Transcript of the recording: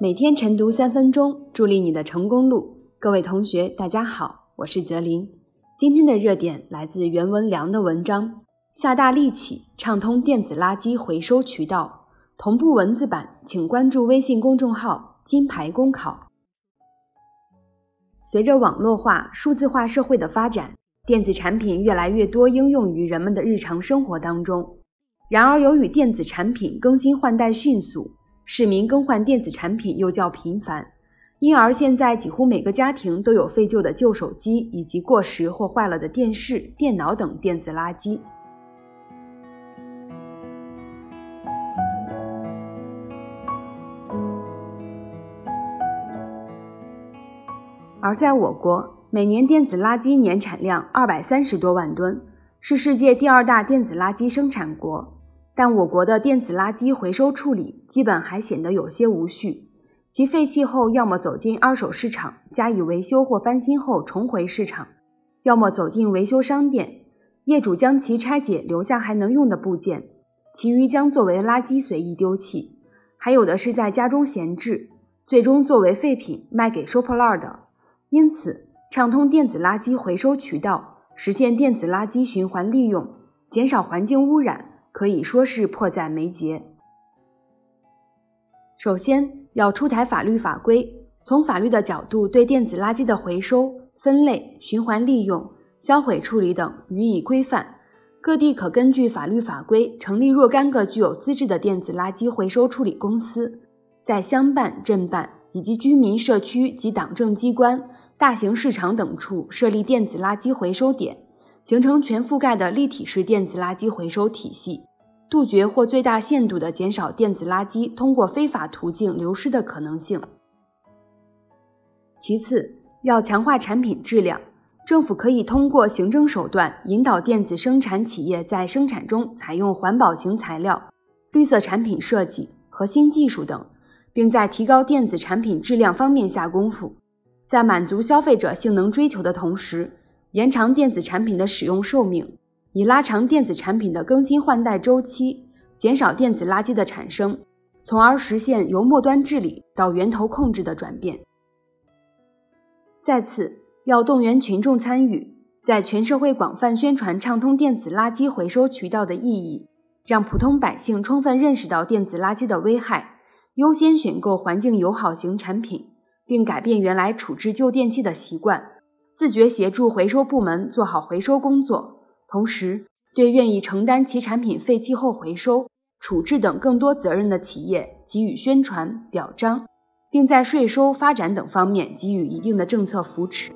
每天晨读三分钟，助力你的成功路。各位同学，大家好，我是泽林。今天的热点来自袁文良的文章：下大力气畅通电子垃圾回收渠道。同步文字版，请关注微信公众号“金牌公考”。随着网络化、数字化社会的发展，电子产品越来越多应用于人们的日常生活当中。然而，由于电子产品更新换代迅速，市民更换电子产品又较频繁，因而现在几乎每个家庭都有废旧的旧手机以及过时或坏了的电视、电脑等电子垃圾。而在我国，每年电子垃圾年产量二百三十多万吨，是世界第二大电子垃圾生产国。但我国的电子垃圾回收处理基本还显得有些无序，其废弃后要么走进二手市场加以维修或翻新后重回市场，要么走进维修商店，业主将其拆解留下还能用的部件，其余将作为垃圾随意丢弃，还有的是在家中闲置，最终作为废品卖给收破烂的。因此，畅通电子垃圾回收渠道，实现电子垃圾循环利用，减少环境污染。可以说是迫在眉睫。首先要出台法律法规，从法律的角度对电子垃圾的回收、分类、循环利用、销毁处理等予以规范。各地可根据法律法规成立若干个具有资质的电子垃圾回收处理公司，在乡办、镇办以及居民社区及党政机关、大型市场等处设立电子垃圾回收点。形成全覆盖的立体式电子垃圾回收体系，杜绝或最大限度地减少电子垃圾通过非法途径流失的可能性。其次，要强化产品质量，政府可以通过行政手段引导电子生产企业在生产中采用环保型材料、绿色产品设计和新技术等，并在提高电子产品质量方面下功夫，在满足消费者性能追求的同时。延长电子产品的使用寿命，以拉长电子产品的更新换代周期，减少电子垃圾的产生，从而实现由末端治理到源头控制的转变。再次，要动员群众参与，在全社会广泛宣传畅通电子垃圾回收渠道的意义，让普通百姓充分认识到电子垃圾的危害，优先选购环境友好型产品，并改变原来处置旧电器的习惯。自觉协助回收部门做好回收工作，同时对愿意承担其产品废弃后回收、处置等更多责任的企业给予宣传表彰，并在税收、发展等方面给予一定的政策扶持。